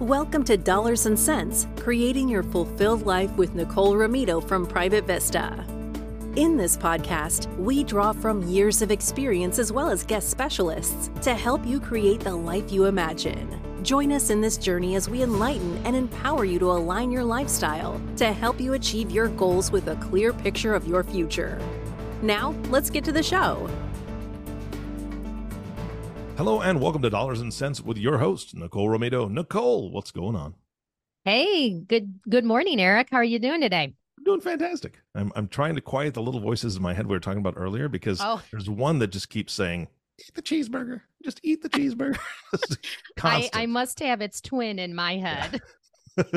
Welcome to Dollars and Cents, creating your fulfilled life with Nicole Romito from Private Vista. In this podcast, we draw from years of experience as well as guest specialists to help you create the life you imagine. Join us in this journey as we enlighten and empower you to align your lifestyle to help you achieve your goals with a clear picture of your future. Now, let's get to the show. Hello and welcome to Dollars and Cents with your host, Nicole Romito. Nicole, what's going on? Hey, good good morning, Eric. How are you doing today? I'm doing fantastic. I'm I'm trying to quiet the little voices in my head we were talking about earlier because Oh. there's one that just keeps saying, Eat the cheeseburger. Just eat the cheeseburger. I, I must have its twin in my head.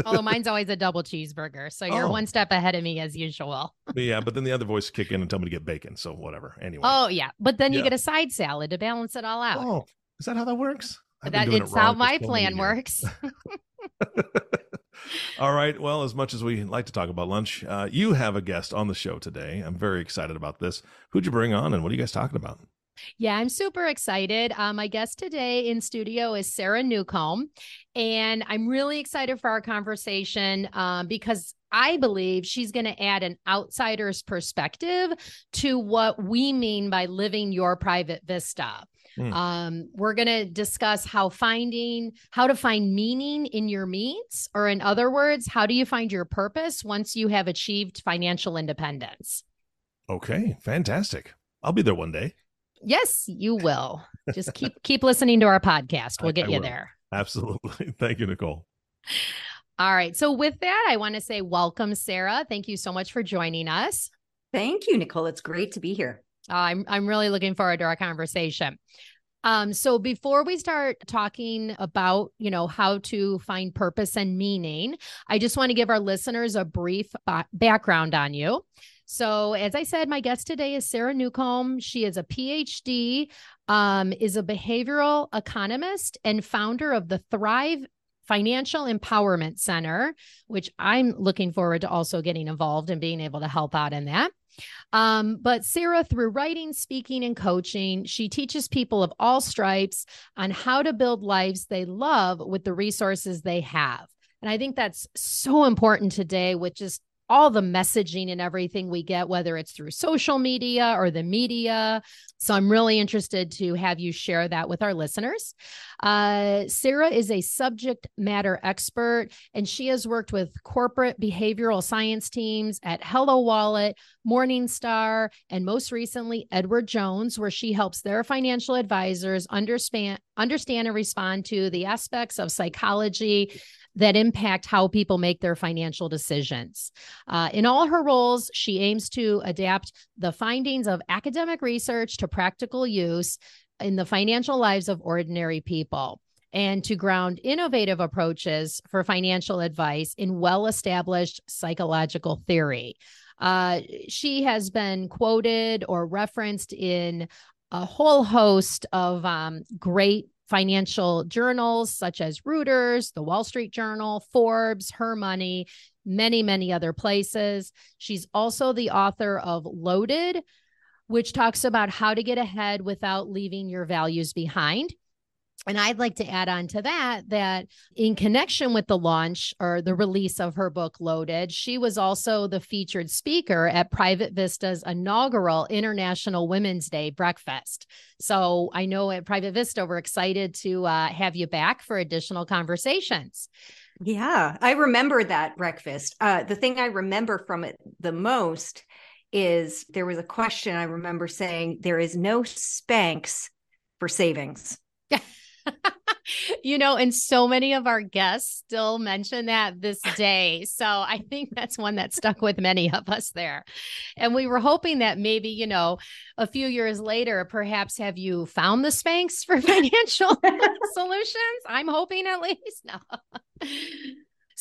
Although mine's always a double cheeseburger. So you're Oh. one step ahead of me as usual. But yeah, but then the other voice kick in and tell me to get bacon. So whatever. Anyway. Oh yeah. But then you get a side salad to balance it all out. Oh, is that how that works? I've that doing it how my plan works. All right. Well, as much as we like to talk about lunch, uh, you have a guest on the show today. I'm very excited about this. Who'd you bring on and what are you guys talking about? Yeah, I'm super excited. Um, my guest today in studio is Sarah Newcomb, and I'm really excited for our conversation um, because I believe she's going to add an outsider's perspective to what we mean by living your private vista. Hmm. Um, we're going to discuss how finding how to find meaning in your means, or in other words, how do you find your purpose once you have achieved financial independence? Okay. Fantastic. I'll be there one day. Yes, you will. Just keep keep listening to our podcast. We'll I- get I you will. there. Absolutely. Thank you, Nicole. All right. So with that, I want to say welcome, Sarah. Thank you so much for joining us. Thank you, Nicole. It's great to be here. Uh, I'm I'm really looking forward to our conversation. Um, so before we start talking about, you know, how to find purpose and meaning, I just want to give our listeners a brief ba- background on you. So, as I said, my guest today is Sarah Newcomb. She is a PhD, um, is a behavioral economist, and founder of the Thrive Financial Empowerment Center, which I'm looking forward to also getting involved and being able to help out in that. Um, but Sarah, through writing, speaking, and coaching, she teaches people of all stripes on how to build lives they love with the resources they have. And I think that's so important today with just all the messaging and everything we get, whether it's through social media or the media. So I'm really interested to have you share that with our listeners. Uh, Sarah is a subject matter expert, and she has worked with corporate behavioral science teams at Hello Wallet, Morningstar, and most recently Edward Jones, where she helps their financial advisors understand understand and respond to the aspects of psychology that impact how people make their financial decisions. Uh, in all her roles, she aims to adapt the findings of academic research to practical use in the financial lives of ordinary people and to ground innovative approaches for financial advice in well established psychological theory. Uh, she has been quoted or referenced in a whole host of um, great financial journals such as Reuters, the Wall Street Journal, Forbes, Her Money, many, many other places. She's also the author of Loaded, which talks about how to get ahead without leaving your values behind. And I'd like to add on to that that in connection with the launch or the release of her book Loaded, she was also the featured speaker at Private Vista's inaugural International Women's Day breakfast. So I know at Private Vista, we're excited to uh, have you back for additional conversations. Yeah, I remember that breakfast. Uh, the thing I remember from it the most is there was a question I remember saying, There is no Spanx for savings. you know, and so many of our guests still mention that this day. So I think that's one that stuck with many of us there. And we were hoping that maybe, you know, a few years later, perhaps have you found the Spanx for financial solutions? I'm hoping at least. No.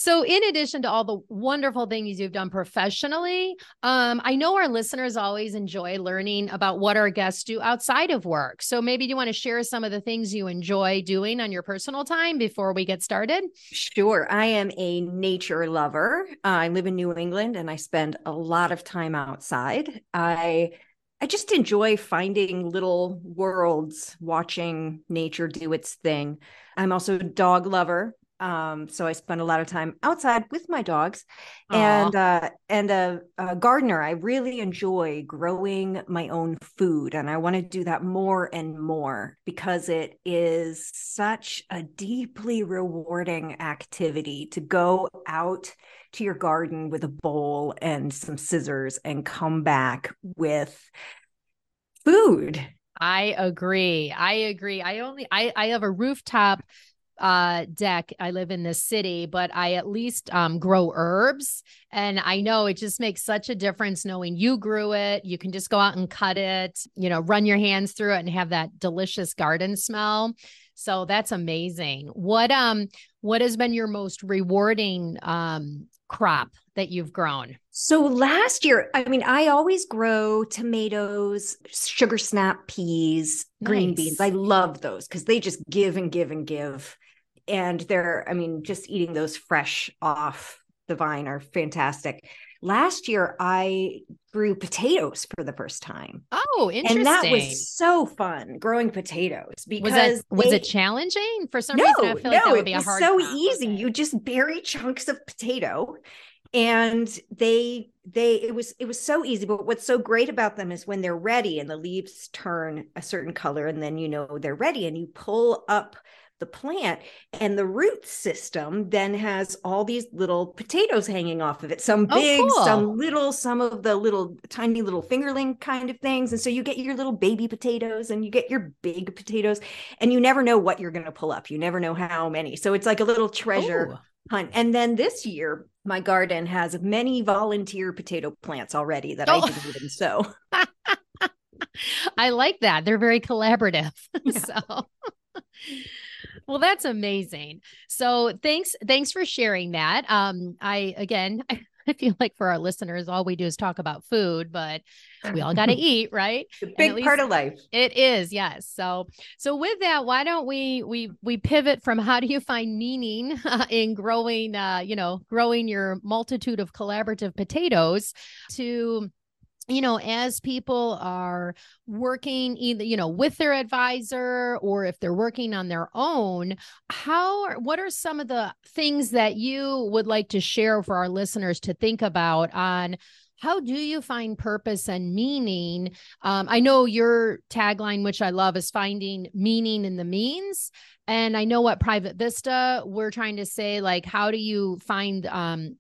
So, in addition to all the wonderful things you've done professionally, um, I know our listeners always enjoy learning about what our guests do outside of work. So, maybe you want to share some of the things you enjoy doing on your personal time before we get started? Sure. I am a nature lover. Uh, I live in New England and I spend a lot of time outside. I I just enjoy finding little worlds, watching nature do its thing. I'm also a dog lover. Um, so I spend a lot of time outside with my dogs, Aww. and uh, and a, a, gardener. I really enjoy growing my own food, and I want to do that more and more because it is such a deeply rewarding activity to go out to your garden with a bowl and some scissors and come back with food. I agree. I agree. I only I I have a rooftop uh deck. I live in this city but i at least um grow herbs. And i know it just makes such a difference knowing you grew it. You can just go out and cut it you know run your hands through it and have that delicious garden smell. So that's amazing. What um what has been your most rewarding um crop that you've grown? So last year, I mean, I always grow tomatoes, sugar snap peas, nice. green beans. I love those because they just give and give and give and they're i mean just eating those fresh off the vine are fantastic. Last year i grew potatoes for the first time. Oh interesting and that was so fun growing potatoes because was, that, was they, it challenging? For some no, reason i feel like no, that would be a hard so easy. you just bury chunks of potato and they they it was it was so easy. But what's so great about them is when they're ready and the leaves turn a certain color and then you know they're ready and you pull up the plant and the root system then has all these little potatoes hanging off of it some oh, big oh, cool. some little some of the little tiny little fingerling kind of things and so you get your little baby potatoes and you get your big potatoes and you never know what you're going to pull up you never know how many so it's like a little treasure Ooh. hunt and then this year my garden has many volunteer potato plants already that oh. i didn't even sow I like that. They're very collaborative. Yeah. so well, that's amazing. So thanks, thanks for sharing that. Um, I again, I feel like for our listeners, all we do is talk about food, but we all got to eat, right? The big part of life. It is, yes. So, so with that, why don't we we we pivot from how do you find meaning uh, in growing, uh, you know, growing your multitude of collaborative potatoes to you know, as people are working either, you know, with their advisor or if they're working on their own, how, what are some of the things that you would like to share for our listeners to think about on how do you find purpose and meaning? Um, I know your tagline, which I love, is finding meaning in the means. And I know what Private Vista, we're trying to say, like, how do you find, um,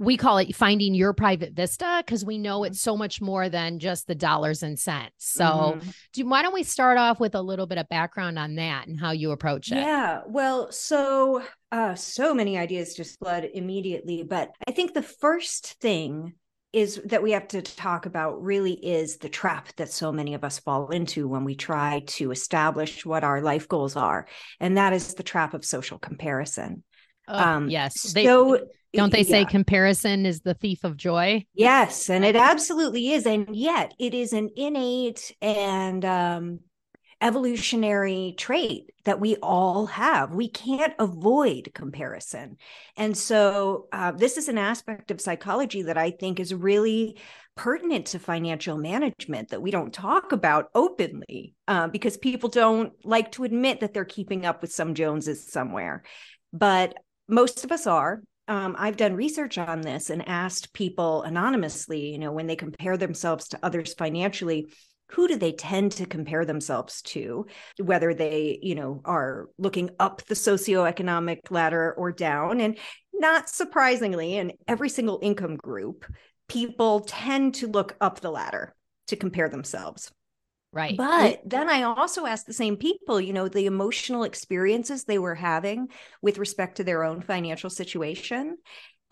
we call it finding your private vista because we know it's so much more than just the dollars and cents. So, mm-hmm. do, why don't we start off with a little bit of background on that and how you approach it? Yeah, well, so uh, so many ideas just flood immediately, but I think the first thing is that we have to talk about really is the trap that so many of us fall into when we try to establish what our life goals are, and that is the trap of social comparison. Oh, um, yes. They, so don't they say yeah. comparison is the thief of joy? Yes, and it absolutely is. And yet it is an innate and um, evolutionary trait that we all have. We can't avoid comparison. And so uh, this is an aspect of psychology that I think is really pertinent to financial management that we don't talk about openly uh, because people don't like to admit that they're keeping up with some Joneses somewhere. But most of us are um, I've done research on this and asked people anonymously, you know, when they compare themselves to others financially, who do they tend to compare themselves to? Whether they you know are looking up the socioeconomic ladder or down. And not surprisingly in every single income group people tend to look up the ladder to compare themselves Right. But then I also asked the same people, you know, the emotional experiences they were having with respect to their own financial situation.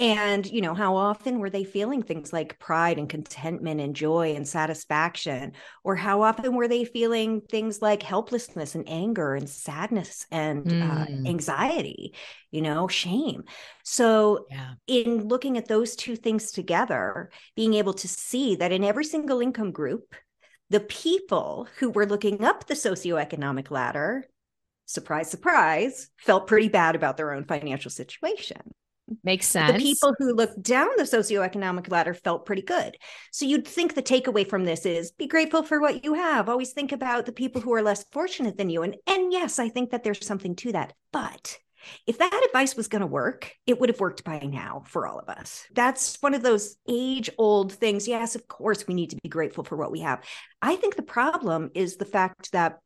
And, you know, how often were they feeling things like pride and contentment and joy and satisfaction? Or how often were they feeling things like helplessness and anger and sadness and mm. uh, anxiety, you know, shame? So, yeah. in looking at those two things together, being able to see that in every single income group, the people who were looking up the socioeconomic ladder, surprise, surprise, felt pretty bad about their own financial situation. Makes sense. The people who looked down the socioeconomic ladder felt pretty good. So you'd think the takeaway from this is be grateful for what you have. Always think about the people who are less fortunate than you. And and yes, I think that there's something to that. But If that advice was going to work, it would have worked by now for all of us. That's one of those age old things. Yes, of course, we need to be grateful for what we have. I think the problem is the fact that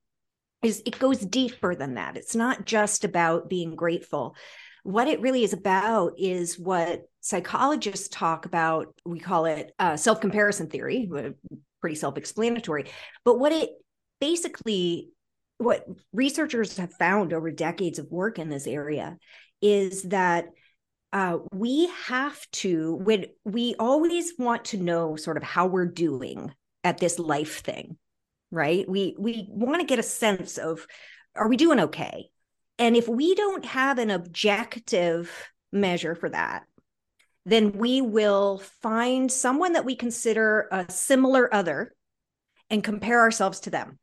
is it goes deeper than that. It's not just about being grateful. What it really is about is what psychologists talk about. We call it uh, self comparison theory, pretty self explanatory. But what it basically what researchers have found over decades of work in this area is that uh, we have to when we always want to know sort of how we're doing at this life thing right? We we want to get a sense of are we doing okay? And if we don't have an objective measure for that then we will find someone that we consider a similar other and compare ourselves to them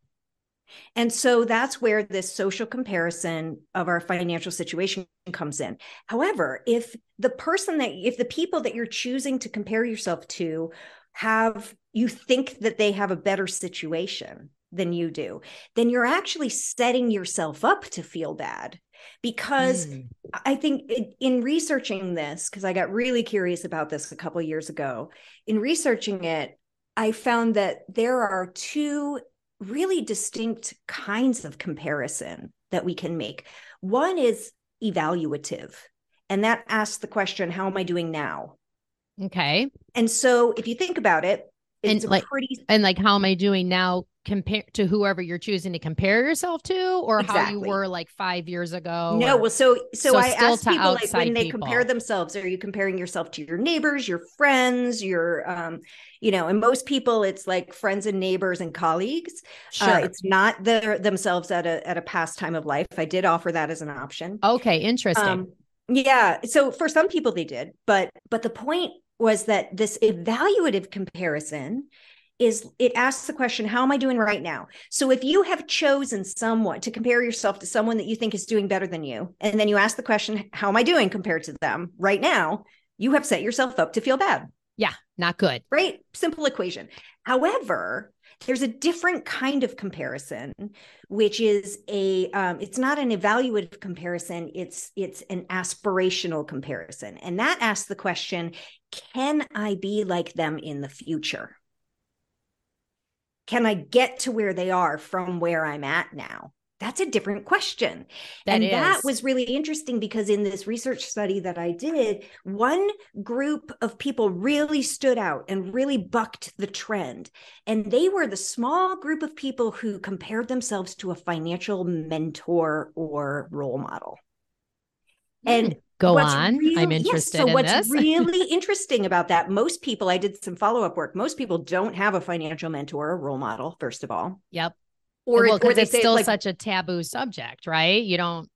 and so that's where this social comparison of our financial situation comes in. However, if the person that, if the people that you're choosing to compare yourself to have, you think that they have a better situation than you do, then you're actually setting yourself up to feel bad. Because mm. I think in researching this, because I got really curious about this a couple years ago, in researching it, I found that there are two really distinct kinds of comparison that we can make. One is evaluative, and that asks the question, How am I doing now? Okay. And so if you think about it, and like, pretty... and like, how am I doing now compare to whoever you're choosing to compare yourself to or exactly. how you were like five years ago no or, well so so, so i ask people like when they people. compare themselves are you comparing yourself to your neighbors your friends your um you know and most people it's like friends and neighbors and colleagues uh, sure. Uh, it's not their themselves at a at a past time of life i did offer that as an option okay interesting um, yeah so for some people they did but but the point was that this evaluative comparison is it asks the question how am i doing right now? So if you have chosen someone to compare yourself to someone that you think is doing better than you and then you ask the question how am i doing compared to them right now? You have set yourself up to feel bad. Yeah not good. Right? Simple equation. However there's a different kind of comparison which is a um, it's not an evaluative comparison it's it's an aspirational comparison and that asks the question can i be like them in the future can I get to where they are from where I'm at now? That's a different question. That and is. that was really interesting because in this research study that I did, one group of people really stood out and really bucked the trend. And they were the small group of people who compared themselves to a financial mentor or role model. And hmm. Go on. Really, I'm interested yes, so in what's this. really interesting about that, most people, I did some follow-up work. Most people don't have a financial mentor or role model, first of all. Yep. Or, well, or it's still like, such a taboo subject, right? You don't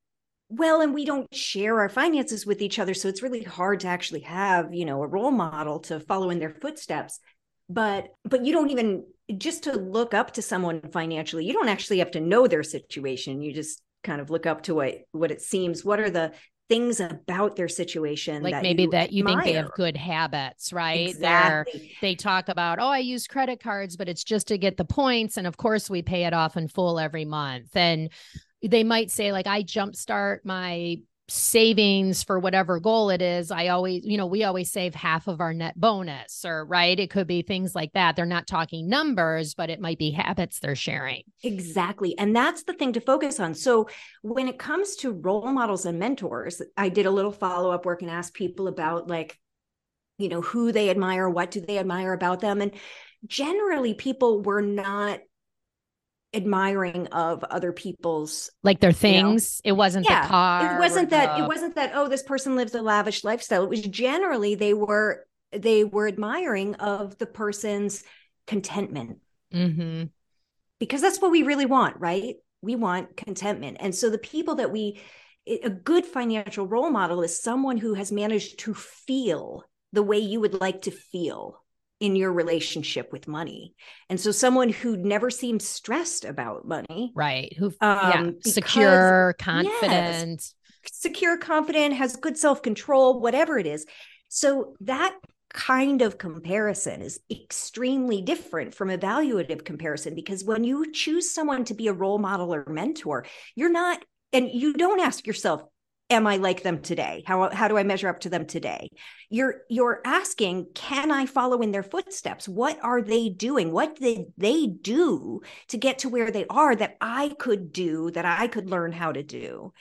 well and we don't share our finances with each other so it's really hard to actually have you know a role model to follow in their footsteps. But but you don't even just to look up to someone financially you don't actually have to know their situation. You just kind of look up to what what it seems. What are the things about their situation like that maybe you that you admire. think they have good habits right exactly. they talk about oh i use credit cards but it's just to get the points and of course we pay it off in full every month and they might say like i jumpstart my savings for whatever goal it is i always you know we always save half of our net bonus or right? It could be things like that. They're not talking numbers but it might be habits they're sharing. Exactly. And that's the thing to focus on. So when it comes to role models and mentors i did a little follow-up work and asked people about like you know who they admire what do they admire about them? And generally people were not admiring of other people's like their things you know, it wasn't yeah, the car it wasn't that the... it wasn't that oh this person lives a lavish lifestyle. It was generally they were they were admiring of the person's contentment. Mm-hmm. because that's what we really want right? We want contentment. And so the people that we a good financial role model is someone who has managed to feel the way you would like to feel in your relationship with money. And so someone who never seems stressed about money. Right. Who um, yeah, because, secure, confident. Yes, secure, confident, has good self-control, whatever it is. So that kind of comparison is extremely different from evaluative comparison because when you choose someone to be a role model or mentor, you're not and you don't ask yourself am I like them today? How how do I measure up to them today? You're you're asking, can I follow in their footsteps? What are they doing? What did they do to get to where they are that I could do, that I could learn how to do?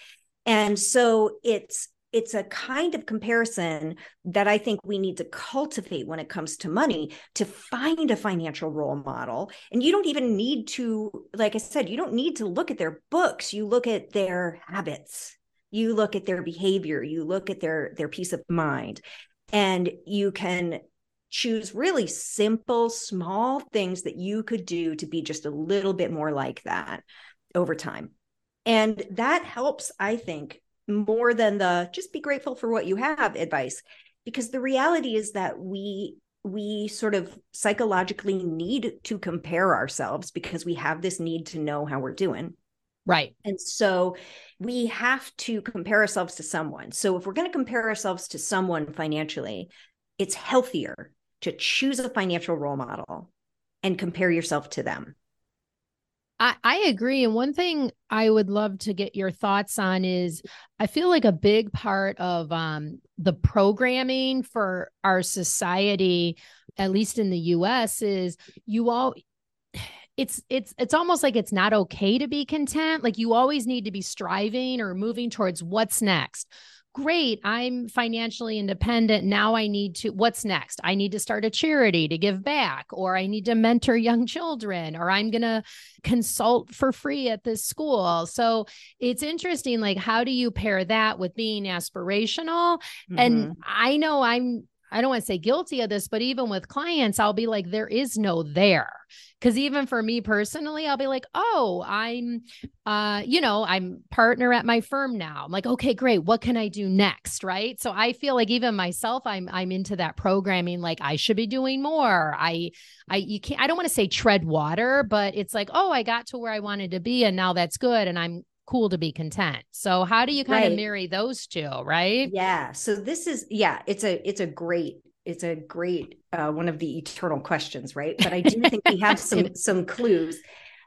And so it's it's a kind of comparison that I think we need to cultivate when it comes to money to find a financial role model. And you don't even need to, like I said, you don't need to look at their books. You look at their habits, you look at their behavior, you look at their their peace of mind, and you can choose really simple, small things that you could do to be just a little bit more like that over time. And that helps, I think, more than the just be grateful for what you have advice because the reality is that we we sort of psychologically need to compare ourselves because we have this need to know how we're doing right. And so we have to compare ourselves to someone. So if we're going to compare ourselves to someone financially it's healthier to choose a financial role model and compare yourself to them. I, I agree. And one thing I would love to get your thoughts on is I feel like a big part of um, the programming for our society, at least in the US, is you all it's it's it's almost like it's not okay to be content like you always need to be striving or moving towards what's next great, I'm financially independent. Now I need to, what's next? I need to start a charity to give back, or I need to mentor young children, or I'm going to consult for free at this school. So it's interesting. Like, how do you pair that with being aspirational? Mm-hmm. And I know I'm, I don't want to say guilty of this, but even with clients, I'll be like, there is no there. Cause even for me personally, I'll be like, oh, I'm, uh, you know, I'm partner at my firm now. I'm like, okay, great. What can I do next? Right. So I feel like even myself, I'm, I'm into that programming. Like I should be doing more. I, I, you can't, I don't want to say tread water, but it's like, oh, I got to where I wanted to be and now that's good. And I'm cool to be content. So how do you kind right. of marry those two, right? Yeah. So this is yeah, it's a it's a great it's a great uh, one of the eternal questions, right? But I do think we have some some clues.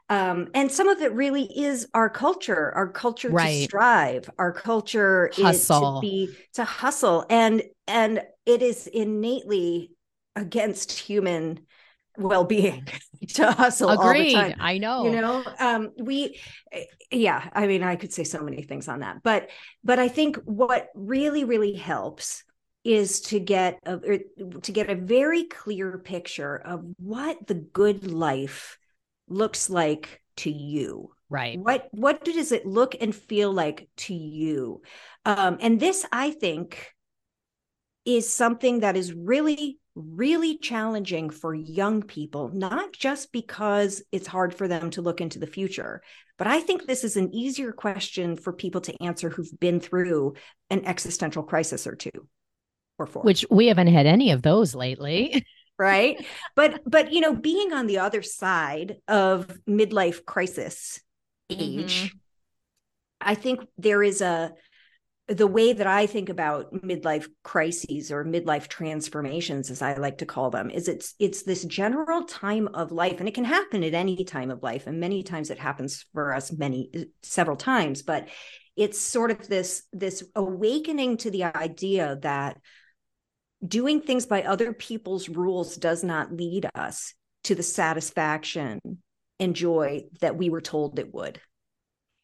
Um, and some of it really is our culture, our culture right. to strive, our culture hustle. to be to hustle, and and it is innately against human well-being to hustle Agreed. all the time. I know. You know, um, we yeah, I mean, I could say so many things on that. But but I think what really, really helps is to get a to get a very clear picture of what the good life looks like to you right what what does it look and feel like to you um and this i think is something that is really really challenging for young people, not just because it's hard for them to look into the future, but I think this is an easier question for people to answer who've been through an existential crisis or two or four. Which we haven't had any of those lately. right? But but you know, being on the other side of midlife crisis age, mm-hmm. I think there is a the way that I think about midlife crises or midlife transformations, as I like to call them, is it's it's this general time of life, and it can happen at any time of life, and many times it happens for us many uh, several times, but it's sort of this this awakening to the idea that doing things by other people's rules does not lead us to the satisfaction and joy that we were told it would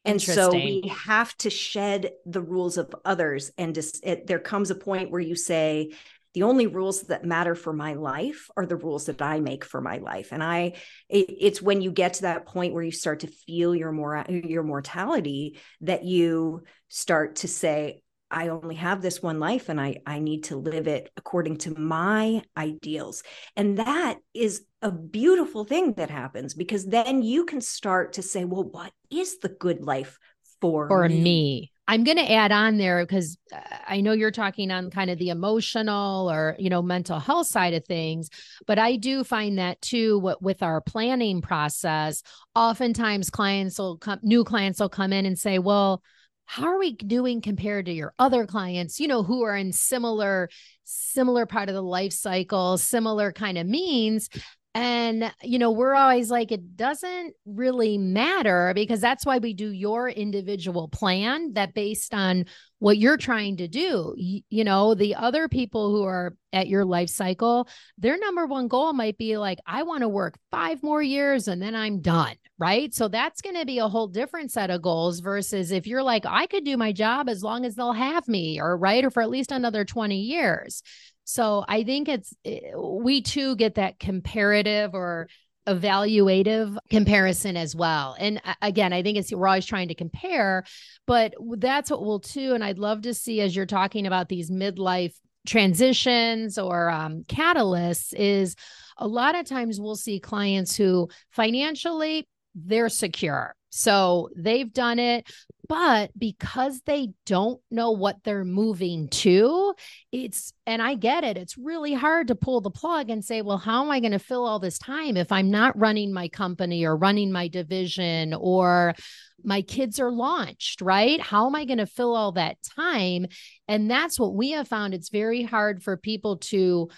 and so we have to shed the rules of others and just it, there comes a point where you say the only rules that matter for my life are the rules that i make for my life and i it, it's when you get to that point where you start to feel your more your mortality that you start to say I only have this one life and I, I need to live it according to my ideals. And that is a beautiful thing that happens because then you can start to say, well, what is the good life for, for me? me? I'm going to add on there because uh, I know you're talking on kind of the emotional or, you know, mental health side of things, but I do find that too what, with our planning process, oftentimes clients will come, new clients will come in and say, well, how are we doing compared to your other clients you know who are in similar similar part of the life cycle similar kind of means And, you know, we're always like, it doesn't really matter because that's why we do your individual plan that based on what you're trying to do. You, you, know, the other people who are at your life cycle, their number one goal might be like, I want to work five more years and then I'm done. Right. So that's going to be a whole different set of goals versus if you're like, I could do my job as long as they'll have me or right or for at least another 20 years. So I think it's eh, we too get that comparative or evaluative comparison as well. And again, I think it's we're always trying to compare, but that's what we'll too. And I'd love to see as you're talking about these midlife transitions or um, catalysts is a lot of times we'll see clients who financially they're secure so they've done it, but because they don't know what they're moving to, it's, and I get it, it's really hard to pull the plug and say, well, how am I going to fill all this time if I'm not running my company or running my division or my kids are launched, right? How am I going to fill all that time? And that's what we have found. It's very hard for people to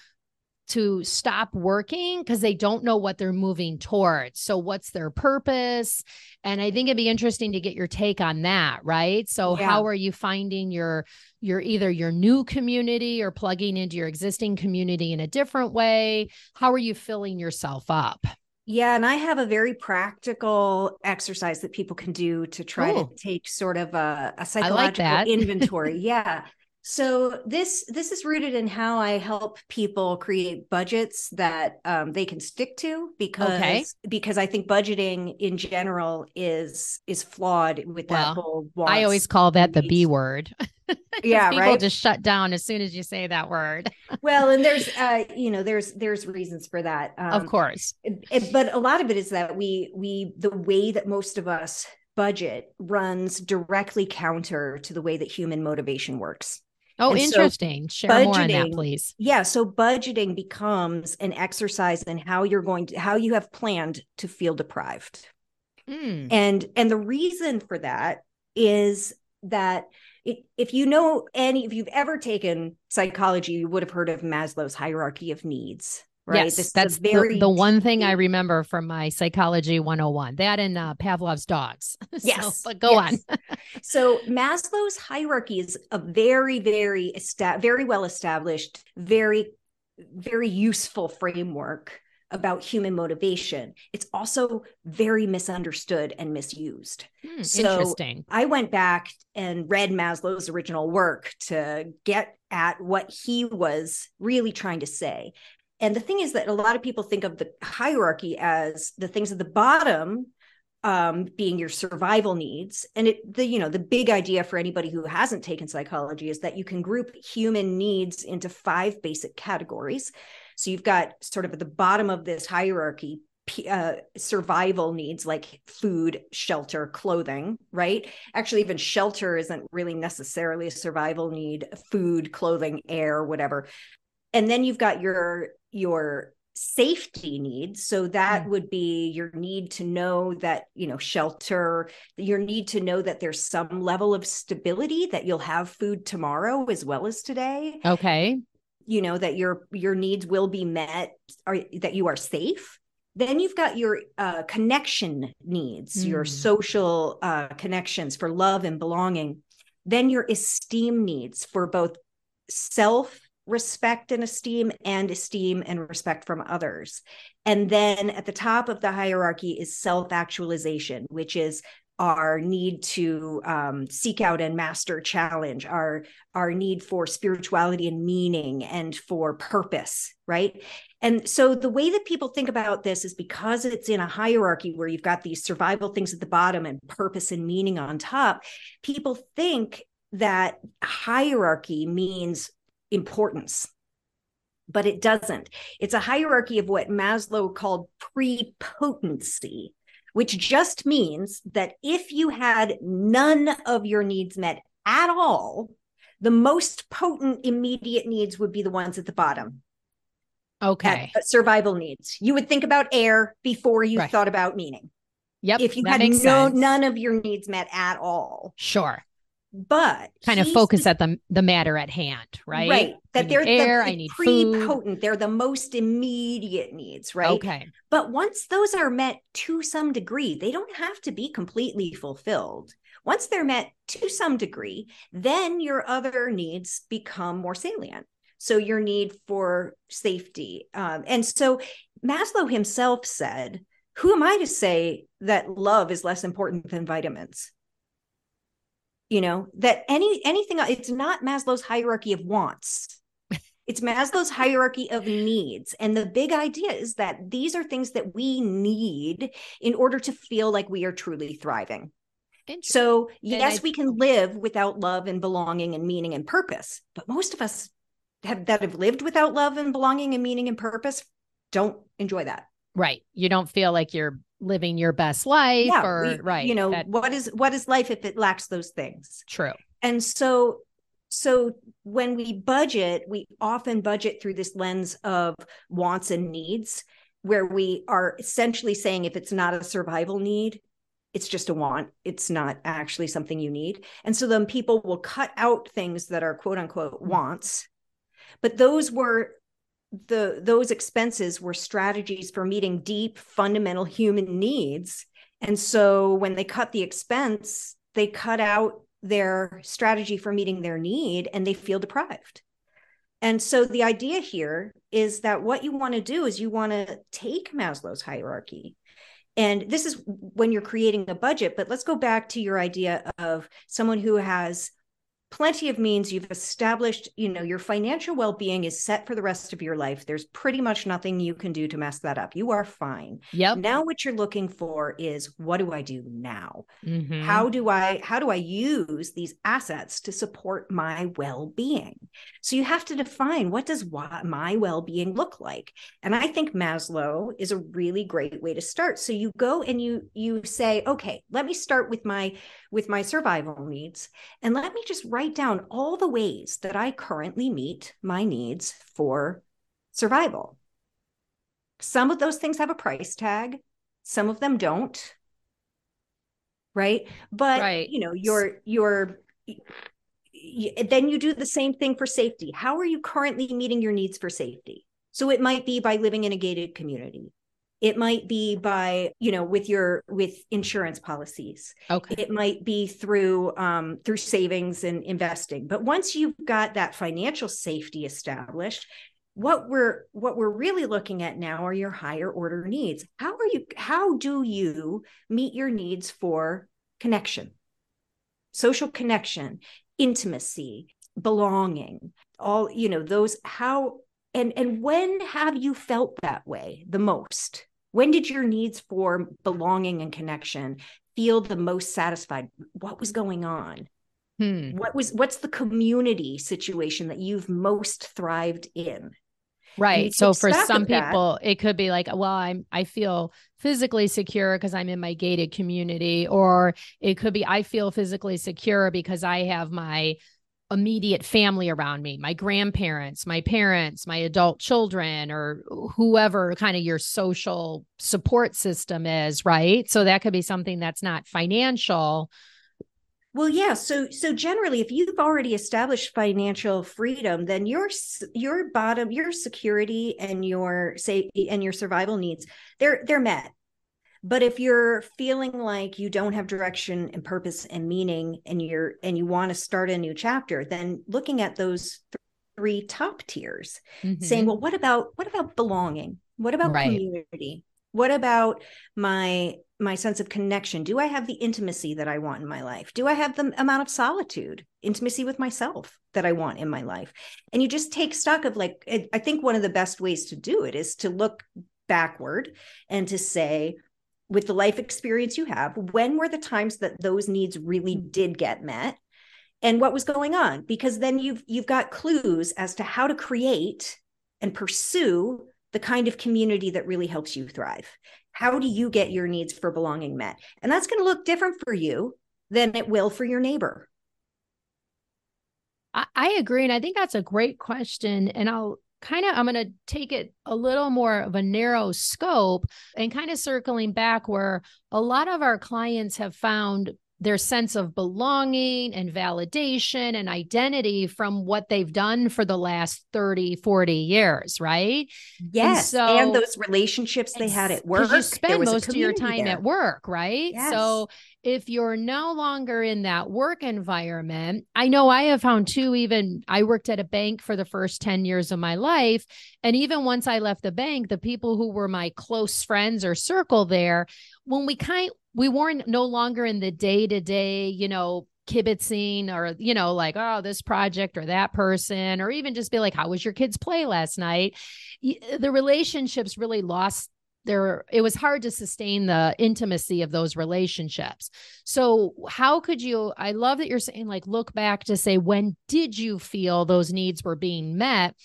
to stop working because they don't know what they're moving towards. So, what's their purpose? And I think it'd be interesting to get your take on that, right? So, yeah. how are you finding your your either your new community or plugging into your existing community in a different way? How are you filling yourself up? Yeah, and I have a very practical exercise that people can do to try Ooh. to take sort of a, a psychological like inventory. yeah. So this this is rooted in how I help people create budgets that um, they can stick to because okay. because I think budgeting in general is is flawed with well, that whole. I always call that the B word. yeah, people right. just shut down as soon as you say that word. well, and there's uh, you know there's there's reasons for that. Um, of course, but a lot of it is that we we the way that most of us budget runs directly counter to the way that human motivation works. Oh, and interesting. So Share more on that, please. Yeah. So budgeting becomes an exercise in how you're going to how you have planned to feel deprived. Mm. And and the reason for that is that it, if you know any if you've ever taken psychology, you would have heard of Maslow's hierarchy of needs right? Yes, this that's very the, the, one thing I remember from my psychology 101. That and uh, Pavlov's dogs. Yes, so, but go yes. on. so Maslow's hierarchy is a very, very esta- very well established, very, very useful framework about human motivation. It's also very misunderstood and misused. Hmm, so interesting. I went back and read Maslow's original work to get at what he was really trying to say. And the thing is that a lot of people think of the hierarchy as the things at the bottom um, being your survival needs. And it, the you know, the big idea for anybody who hasn't taken psychology is that you can group human needs into five basic categories. So you've got sort of at the bottom of this hierarchy uh, survival needs like food, shelter, clothing, right? Actually, even shelter isn't really necessarily a survival need, food, clothing, air, whatever. And then you've got your your safety needs. So that mm. would be your need to know that you know shelter your need to know that there's some level of stability that you'll have food tomorrow as well as today. Okay. You know that your your needs will be met or that you are safe. Then you've got your uh, connection needs mm. your social uh, connections for love and belonging. Then your esteem needs for both self respect and esteem and esteem and respect from others. And then at the top of the hierarchy is self actualization, which is our need to um, seek out and master challenge, our our need for spirituality and meaning and for purpose, right? And so the way that people think about this is because it's in a hierarchy where you've got these survival things at the bottom and purpose and meaning on top, people think that hierarchy means importance but it doesn't. It's a hierarchy of what Maslow called prepotency, which just means that if you had none of your needs met at all, the most potent immediate needs would be the ones at the bottom. Okay. At, survival needs. You would think about air before you right. thought about meaning. Yep. If you had no, none of your needs met at all. Sure but kind of focus at the the matter at hand, right? Right. That they're air, the, I need pre-potent. They're the most immediate needs, right? Okay. But once those are met to some degree, they don't have to be completely fulfilled. Once they're met to some degree, then your other needs become more salient. So your need for safety, um, and so Maslow himself said, "Who am I to say that love is less important than vitamins?" You know that any anything it's not maslow's hierarchy of wants. It's maslow's hierarchy of needs. And the big idea is that these are things that we need in order to feel like we are truly thriving. So yes I, we can live without love and belonging and meaning and purpose but most of us have that have lived without love and belonging and meaning and purpose don't enjoy that right. You don't feel like you're living your best life yeah, or we, right you know that, what is what is life if it lacks those things? True. And so so when we budget we often budget through this lens of wants and needs where we are essentially saying if it's not a survival need it's just a want. It's not actually something you need. And so then people will cut out things that are quote unquote mm. wants but those were the those expenses were strategies for meeting deep fundamental human needs. And so when they cut the expense they cut out their strategy for meeting their need and they feel deprived. And so the idea here is that what you want to do is you want to take maslow's hierarchy. And this is when you're creating a budget but let's go back to your idea of someone who has plenty of means. You've established you know your financial well-being is set for the rest of your life. There's pretty much nothing you can do to mess that up. You are fine. Yep. Now what you're looking for is what do i do now? Mm-hmm. how do i how do i use these assets to support my well-being? So you have to define what does my well-being look like? And i think maslow is a really great way to start. So you go and you you say okay let me start with my with my survival needs and let me just write down all the ways that I currently meet my needs for survival. Some of those things have a price tag, some of them don't. Right? But right. you know, your your then you do the same thing for safety. How are you currently meeting your needs for safety? So it might be by living in a gated community it might be by you know with your with insurance policies. Okay. It might be through um through savings and investing. But once you've got that financial safety established what we're what we're really looking at now are your higher order needs. How are you how do you meet your needs for connection? Social connection intimacy belonging all you know those how and and when have you felt that way the most when did your needs for belonging and connection feel the most satisfied? What was going on? Hmm. what was what's the community situation that you've most thrived in? Right. so for some people that, it could be like well i'm i feel physically secure because i'm in my gated community or it could be i feel physically secure because i have my immediate family around me my grandparents my parents my adult children or whoever kind of your social support system is right? So that could be something that's not financial. Well yeah so so generally if you've already established financial freedom then your your bottom your security and your safety and your survival needs they're they're met but if you're feeling like you don't have direction and purpose and meaning and you're and you want to start a new chapter then looking at those three top tiers mm-hmm. saying well what about what about belonging? What about right. community? What about my my sense of connection? Do i have the intimacy that i want in my life? Do i have the amount of solitude intimacy with myself that i want in my life? And you just take stock of like i think one of the best ways to do it is to look backward and to say with the life experience you have, when were the times that those needs really hmm. did get met? And what was going on? Because then you've you've got clues as to how to create and pursue the kind of community that really helps you thrive. How do you get your needs for belonging met? And that's going to look different for you than it will for your neighbor. I agree. And I think that's a great question. And I'll kind of I'm going to take it a little more of a narrow scope and kind of circling back where a lot of our clients have found their sense of belonging and validation and identity from what they've done for the last 30 40 years right yes and, so, and those relationships they had at work you spend most of your time there. at work right yes. so if you're no longer in that work environment i know i have found too even i worked at a bank for the first 10 years of my life and even once i left the bank the people who were my close friends or circle there when we kind we weren't no longer in the day to day, you know, kibitzing or, you know, like, oh, this project or that person, or even just be like, how was your kids' play last night? The relationships really lost there it was hard to sustain the intimacy of those relationships so how could you i love that you're saying like look back to say when did you feel those needs were being met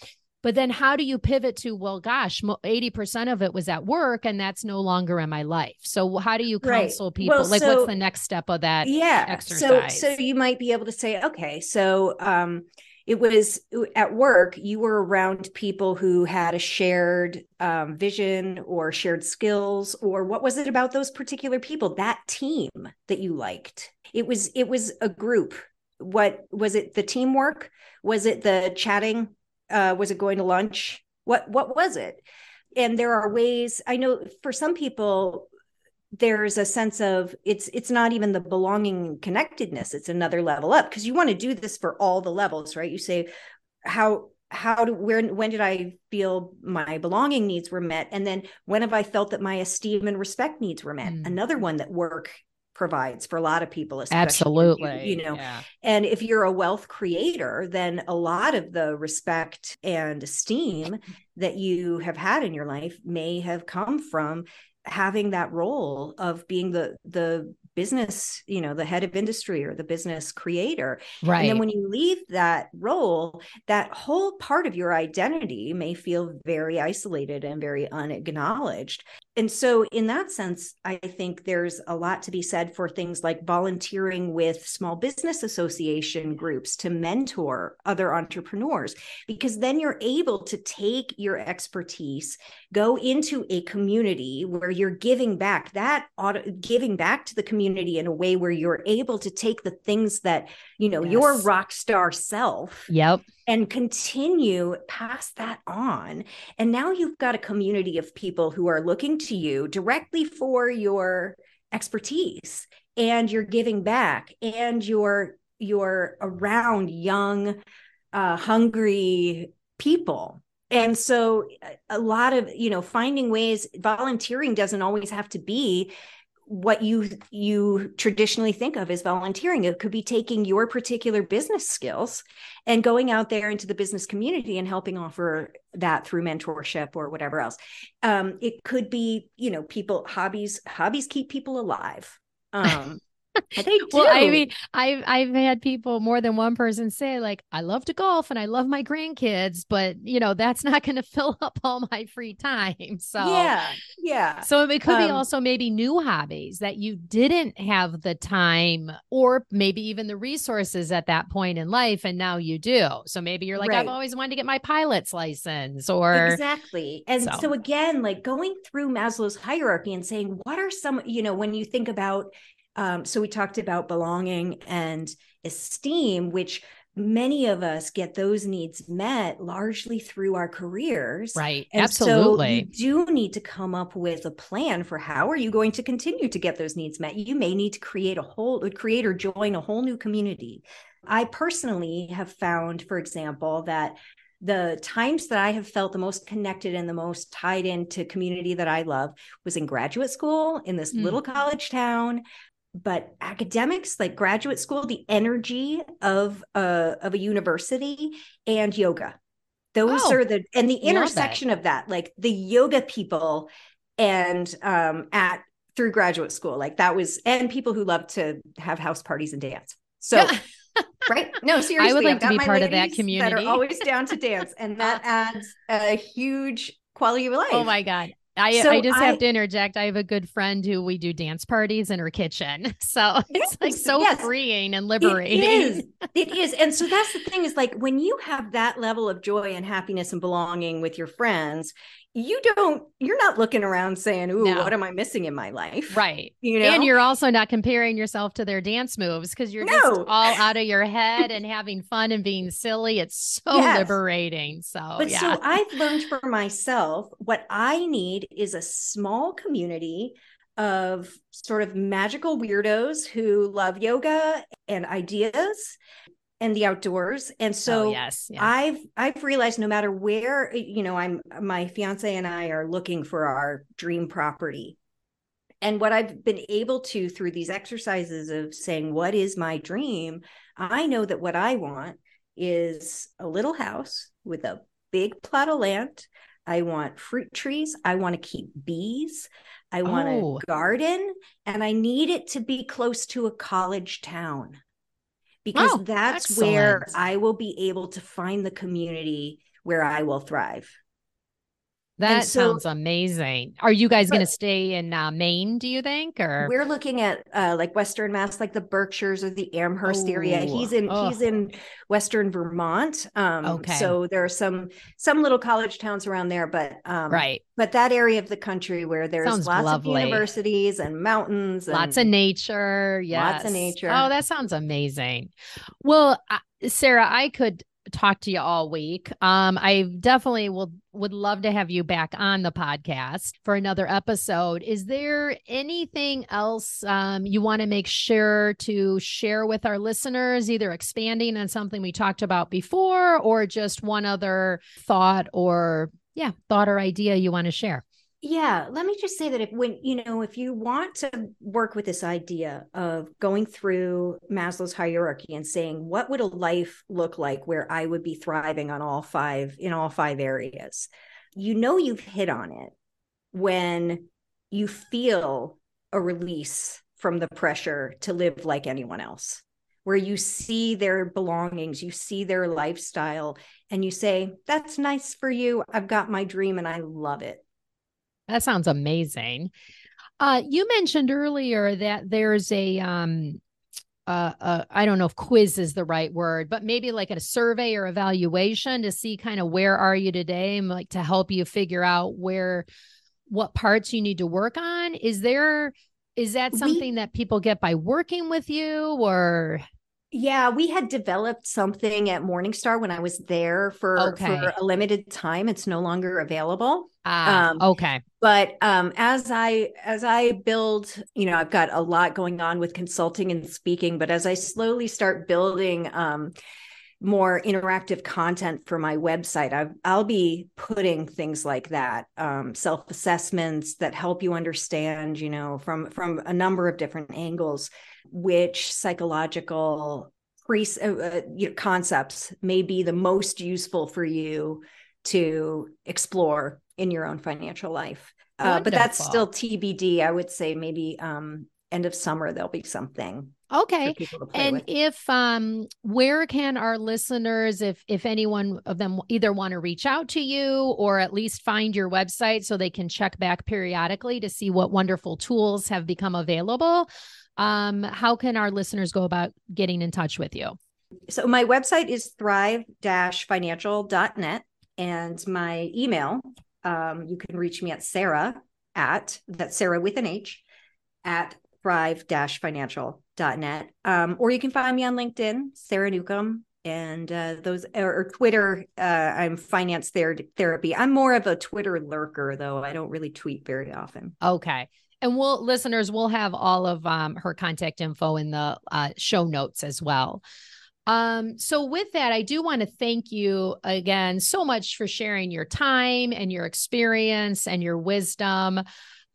but then how do you pivot to, well, gosh, 80% of it was at work and that's no longer in my life. So how do you counsel right. people? Well, like so, what's the next step of that yeah, exercise? So, so you might be able to say, okay, so, um, it was at work you were around people who had a shared um, vision or shared skills or what was it about those particular people that team that you liked it was it was a group what was it the teamwork was it the chatting uh, was it going to lunch? What what was it? And there are ways. I know for some people, there's a sense of it's it's not even the belonging connectedness. It's another level up because you want to do this for all the levels, right? You say how how do where when did i feel my belonging needs were met and then when have i felt that my esteem and respect needs were met mm. another one that work provides for a lot of people absolutely you, you know yeah. and if you're a wealth creator then a lot of the respect and esteem that you have had in your life may have come from having that role of being the the business you know the head of industry or the business creator. Right and then when you leave that role that whole part of your identity may feel very isolated and very unacknowledged and so in that sense i think there's a lot to be said for things like volunteering with small business association groups to mentor other entrepreneurs because then you're able to take your expertise go into a community where you're giving back that giving back to the community in a way where you're able to take the things that you know yes. your rock star self yep and continue pass that on. And now you've got a community of people who are looking to you directly for your expertise and you're giving back and you're you're around young uh, hungry people. And so a lot of you know finding ways volunteering doesn't always have to be what you you traditionally think of as volunteering. It could be taking your particular business skills and going out there into the business community and helping offer that through mentorship or whatever else. Um, it could be you know people hobbies hobbies keep people alive. Um, well, I mean, I've I've had people more than one person say like, I love to golf and I love my grandkids, but you know that's not going to fill up all my free time. So yeah, yeah. So it could um, be also maybe new hobbies that you didn't have the time or maybe even the resources at that point in life, and now you do. So maybe you're like, right. I've always wanted to get my pilot's license, or exactly. And so. so again, like going through Maslow's hierarchy and saying, what are some, you know, when you think about um, so we talked about belonging and esteem, which many of us get those needs met largely through our careers. Right. And Absolutely. So you do need to come up with a plan for how are you going to continue to get those needs met. You may need to create a whole create or join a whole new community. I personally have found, for example, that the times that I have felt the most connected and the most tied into community that I love was in graduate school in this mm. little college town but academics like graduate school the energy of a of a university and yoga. Those oh, are the and the intersection of that like the yoga people and um at through graduate school like that was and people who love to have house parties and dance. So right? No seriously i would like to be part of that community that are always down to dance and that adds a huge quality of life. Oh my god I, so I just I, have to interject. I have a good friend who we do dance parties in her kitchen. So it's like so yes, freeing and liberating. It is. It is. And so that's the thing is like when you have that level of joy and happiness and belonging with your friends, you don't you're not looking around saying ooh No. what am i missing in my life Right. you know And you're also not comparing yourself to their dance moves because you're just all out of your head and having fun and being silly. It's so Yes. liberating. So, but yeah. so i've learned for myself what i need is a small community of sort of magical weirdos who love yoga and ideas and the outdoors and oh, so oh, yes. I've I've realized no matter where you know I'm my fiance and I are looking for our dream property. And what I've been able to through these exercises of saying what is my dream, I know that what I want is a little house with a big plot of land. I want fruit trees, I want to keep bees, I want Oh. a garden, and I need it to be close to a college town because that's where. I will be able to find the community where I will thrive. That so- sounds amazing. Are you guys going to stay in uh, Maine, do you think? Or We're looking at uh, like Western Mass, like the Berkshires or the Amherst area. He's in he's in Western Vermont. Um, Okay. So there are some some little college towns around there, but um, right. But that area of the country where there's Sounds lots lovely. of universities and mountains, and Lots of nature. Yes. Lots of nature. Oh, that sounds amazing. Well, uh, Sarah, I could talk to you all week. Um, I definitely will would love to have you back on the podcast for another episode. Is there anything else um, you want to make sure to share with our listeners, either expanding on something we talked about before, or just one other thought or yeah, thought or idea you want to share? Yeah, let me just say that if when you know if you want to work with this idea of going through Maslow's hierarchy and saying what would a life look like where I would be thriving on all five in all five areas, you know you've hit on it when you feel a release from the pressure to live like anyone else where you see their belongings, you see their lifestyle and you say that's nice for you. I've got my dream and I love it. That sounds amazing. Uh, you mentioned earlier that there's a um, uh, uh, I don't know if quiz is the right word, but maybe like a survey or evaluation to see kind of where are you today, and like to help you figure out where what parts you need to work on. Is there is that We- something that people get by working with you or Yeah, we had developed something at Morningstar when I was there for Okay. for a limited time. It's no longer available. ah, Um, okay. But um, as I as I build, you know, I've got a lot going on with consulting and speaking. But as I slowly start building um, more interactive content for my website, I've, I'll be putting things like that, um, self assessments that help you understand, you know, from from a number of different angles, which psychological pre uh, uh, you know, concepts may be the most useful for you to explore in your own financial life. Uh, but that's still TBD. I would say maybe um, end of summer there'll be something Okay. for people to play and with. if um where can our listeners if if anyone of them either want to reach out to you or at least find your website so they can check back periodically to see what wonderful tools have become available um how can our listeners go about getting in touch with you So my website is thrive-financial.net and my email, um, you can reach me at Sarah at that's Sarah with an H at thrive-financial.net. Um, or you can find me on LinkedIn, Sarah Newcomb. And uh, those or, Twitter, uh, I'm finance ther- therapy. I'm more of a Twitter lurker, though. I don't really tweet very often. okay and we'll listeners we'll have all of um her contact info in the uh, show notes as well Um, so with that, I do want to thank you again so much for sharing your time and your experience and your wisdom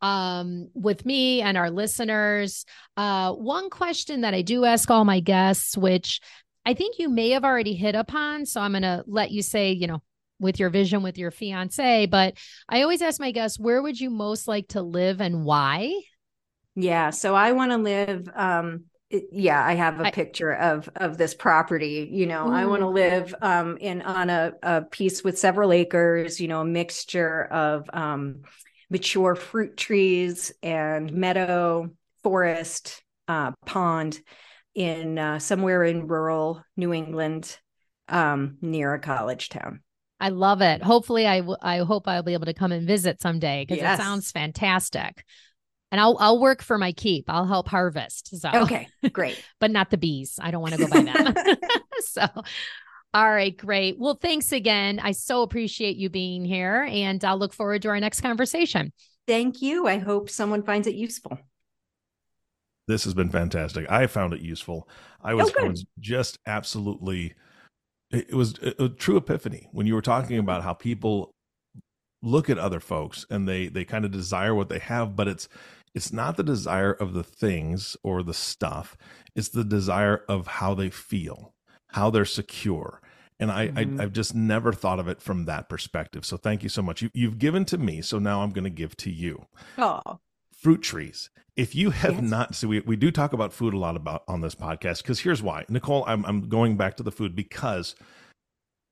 um with me and our listeners. Uh one question that I do ask all my guests, which I think you may have already hit upon, so I'm going to let you say, you know, with your vision with your fiance, but I always ask my guests, where would you most like to live and why? Yeah, so I want to live um yeah, I have a picture of of this property, you know. I want to live um in on a a piece with several acres, you know, a mixture of um mature fruit trees and meadow, forest, uh pond in uh, somewhere in rural New England um near a college town. I love it. Hopefully, I, w- I hope I'll be able to come and visit someday because Yes. it sounds fantastic. And I'll I'll work for my keep. I'll help harvest. So Okay, great. but not the bees. I don't want to go by them. so, all right, great. Well, thanks again. I so appreciate you being here, and I'll look forward to our next conversation. Thank you. I hope someone finds it useful. This has been fantastic. I found it useful. I oh, was, Oh. I was just absolutely. It it was a, a true epiphany when you were talking about how people look at other folks and they they kind of desire what they have, but it's it's not the desire of the things or the stuff. It's the desire of how they feel, how they're secure. And I, Mhm. I I've just never thought of it from that perspective. So thank you so much. You, you've given to me, so now I'm going to give to you Oh, fruit trees. If you have Yes. not, so we, we do talk about food a lot about on this podcast because here's why. Nicole, I'm, I'm going back to the food because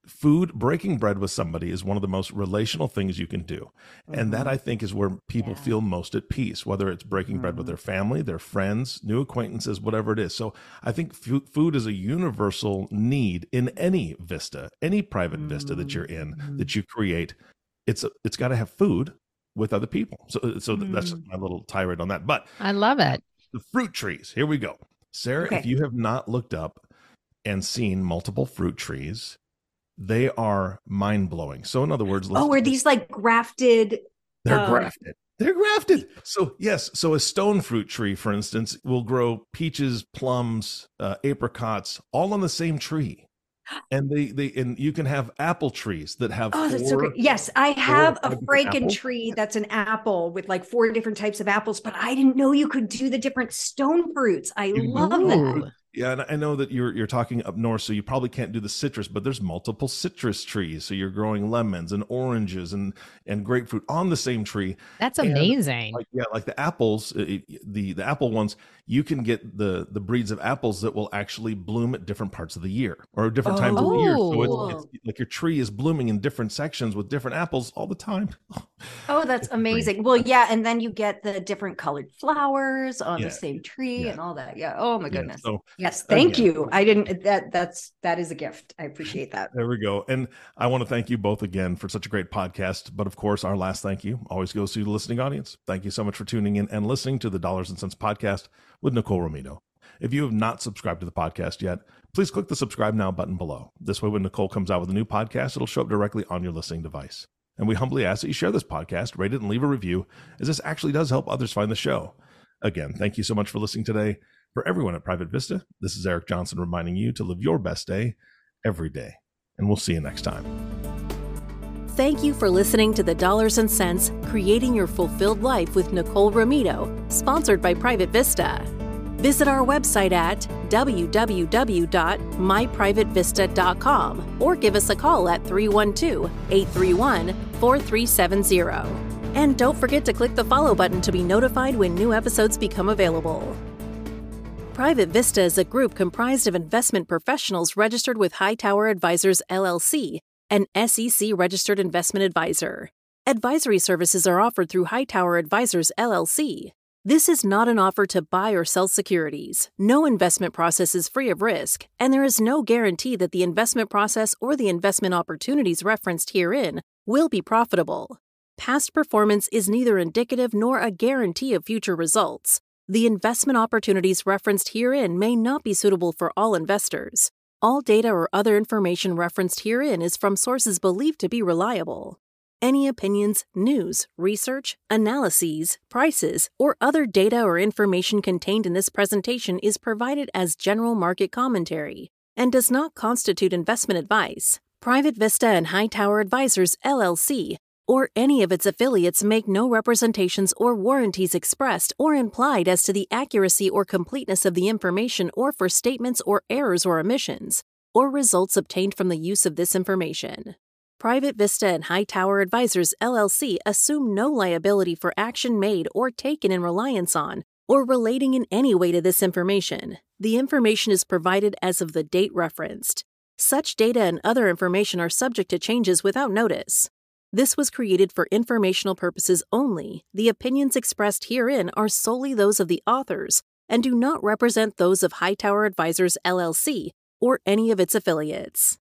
food, breaking bread with somebody is one of the most relational things you can do. And that I think is where people Mm-hmm. Yeah. feel most at peace, whether it's breaking bread with Mhm. their family, their friends, new acquaintances, whatever it is. So I think fu- food is a universal need in any vista, any private vista that you're in, Mhm. that you create. It's, a, it's got to have food with other people. So, so that's my little tirade on that. But I love it. the fruit trees. Here we go. Sarah, if you have not looked up and seen multiple fruit trees, they are mind blowing. So, in other words, let's- oh, are these like grafted? they're uh, grafted. They're grafted. So, yes. So, a stone fruit tree, for instance, will grow peaches, plums, uh, apricots, all on the same tree. And they, they, and you can have apple trees that have. Oh, that's so great. Yes, I have a Franken tree that's an apple with like four different types of apples, but I didn't know you could do the different stone fruits. I You love know. that. Yeah, and I know that you're you're talking up north, so you probably can't do the citrus, but there's multiple citrus trees. So you're growing lemons and oranges and and grapefruit on the same tree. That's amazing. Like yeah, like the apples, it- the the apple ones, you can get the the breeds of apples that will actually bloom at different parts of the year or different times of the year. So Oh. it's, it's oh. like your tree is blooming in different sections with different apples all the time. Oh, that's amazing. Well, yeah, and then you get the different colored flowers on Yeah, the same tree yeah. and all that. Yeah. Oh my Yeah, goodness. so yes, thank again- you. I didn't that that's that is a gift. I appreciate that. There we go. And I want to thank you both again for such a great podcast. But of course, our last thank you always goes to the listening audience. Thank you so much for tuning in and listening to the Dollars and Cents podcast with Nicole Romito. If you have not subscribed to the podcast yet, please click the subscribe now button below. This way, when Nicole comes out with a new podcast, it'll show up directly on your listening device. And we humbly ask that you share this podcast, rate it, and leave a review, as this actually does help others find the show. Again, thank you so much for listening today. For everyone at Private Vista, this is Eric Johnson reminding you to live your best day every day. And we'll see you next time. Thank you for listening to the Dollars and Cents Creating Your Fulfilled Life with Nicole Romito, sponsored by Private Vista. Visit our website at www.myprivatevista.com or give us a call at 312 831 4370. And don't forget to click the follow button to be notified when new episodes become available. Private Vista is a group comprised of investment professionals registered with Hightower Advisors LLC, an SEC registered investment advisor. Advisory services are offered through Hightower Advisors LLC. This is not an offer to buy or sell securities. No investment process is free of risk, and there is no guarantee that the investment process or the investment opportunities referenced herein will be profitable. Past performance is neither indicative nor a guarantee of future results. The investment opportunities referenced herein may not be suitable for all investors. All data or other information referenced herein is from sources believed to be reliable. Any opinions, news, research, analyses, prices, or other data or information contained in this presentation is provided as general market commentary and does not constitute investment advice. Private Vista and Hightower Advisors LLC or any of its affiliates make no representations or warranties expressed or implied as to the accuracy or completeness of the information or for statements or errors or omissions, or results obtained from the use of this information. Private Vista and Hightower Advisors LLC assume no liability for action made or taken in reliance on or relating in any way to this information. The information is provided as of the date referenced. Such data and other information are subject to changes without notice. This was created for informational purposes only. The opinions expressed herein are solely those of the authors and do not represent those of Hightower Advisors LLC or any of its affiliates.